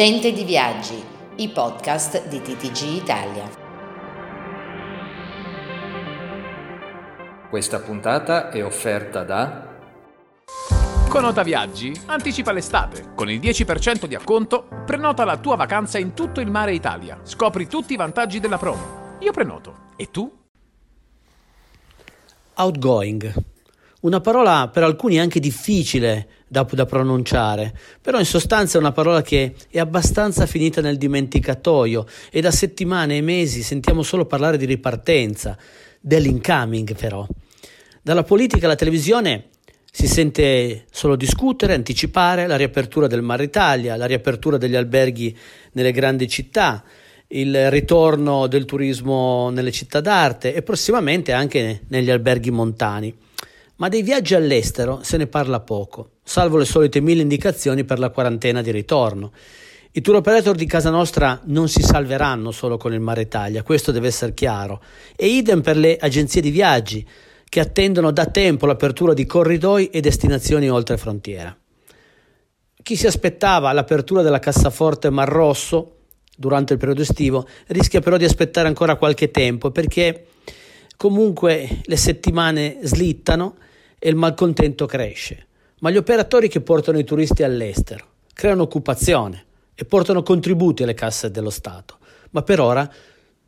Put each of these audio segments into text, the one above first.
Gente di Viaggi, i podcast di TTG Italia. Questa puntata è offerta da Con Ota Viaggi anticipa l'estate. Con il 10% di acconto prenota la tua vacanza in tutto il mare Italia. Scopri tutti i vantaggi della promo. Io prenoto. E tu? Outgoing. Una parola per alcuni anche difficile da, da, pronunciare, però in sostanza è una parola che è abbastanza finita nel dimenticatoio e da settimane e mesi sentiamo solo parlare di ripartenza, dell'incoming però. Dalla politica alla televisione si sente solo discutere, anticipare la riapertura del Mar Italia, la riapertura degli alberghi nelle grandi città, il ritorno del turismo nelle città d'arte e prossimamente anche negli alberghi montani. Ma dei viaggi all'estero se ne parla poco, salvo le solite mille indicazioni per la quarantena di ritorno. I tour operator di casa nostra non si salveranno solo con il Mare Italia, questo deve essere chiaro. E idem per le agenzie di viaggi, che attendono da tempo l'apertura di corridoi e destinazioni oltre frontiera. Chi si aspettava l'apertura della cassaforte Mar Rosso durante il periodo estivo rischia però di aspettare ancora qualche tempo perché comunque le settimane slittano e il malcontento cresce. Ma gli operatori che portano i turisti all'estero creano occupazione e portano contributi alle casse dello Stato. Ma per ora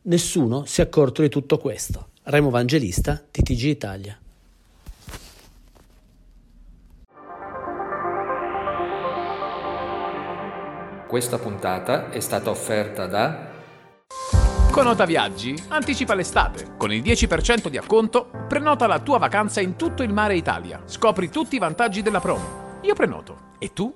nessuno si è accorto di tutto questo. Remo Vangelista, TTG Italia. Questa puntata è stata offerta da Con Ota Viaggi anticipa l'estate. Con il 10% di acconto prenota la tua vacanza in tutto il mare Italia. Scopri tutti i vantaggi della promo. Io prenoto. E tu?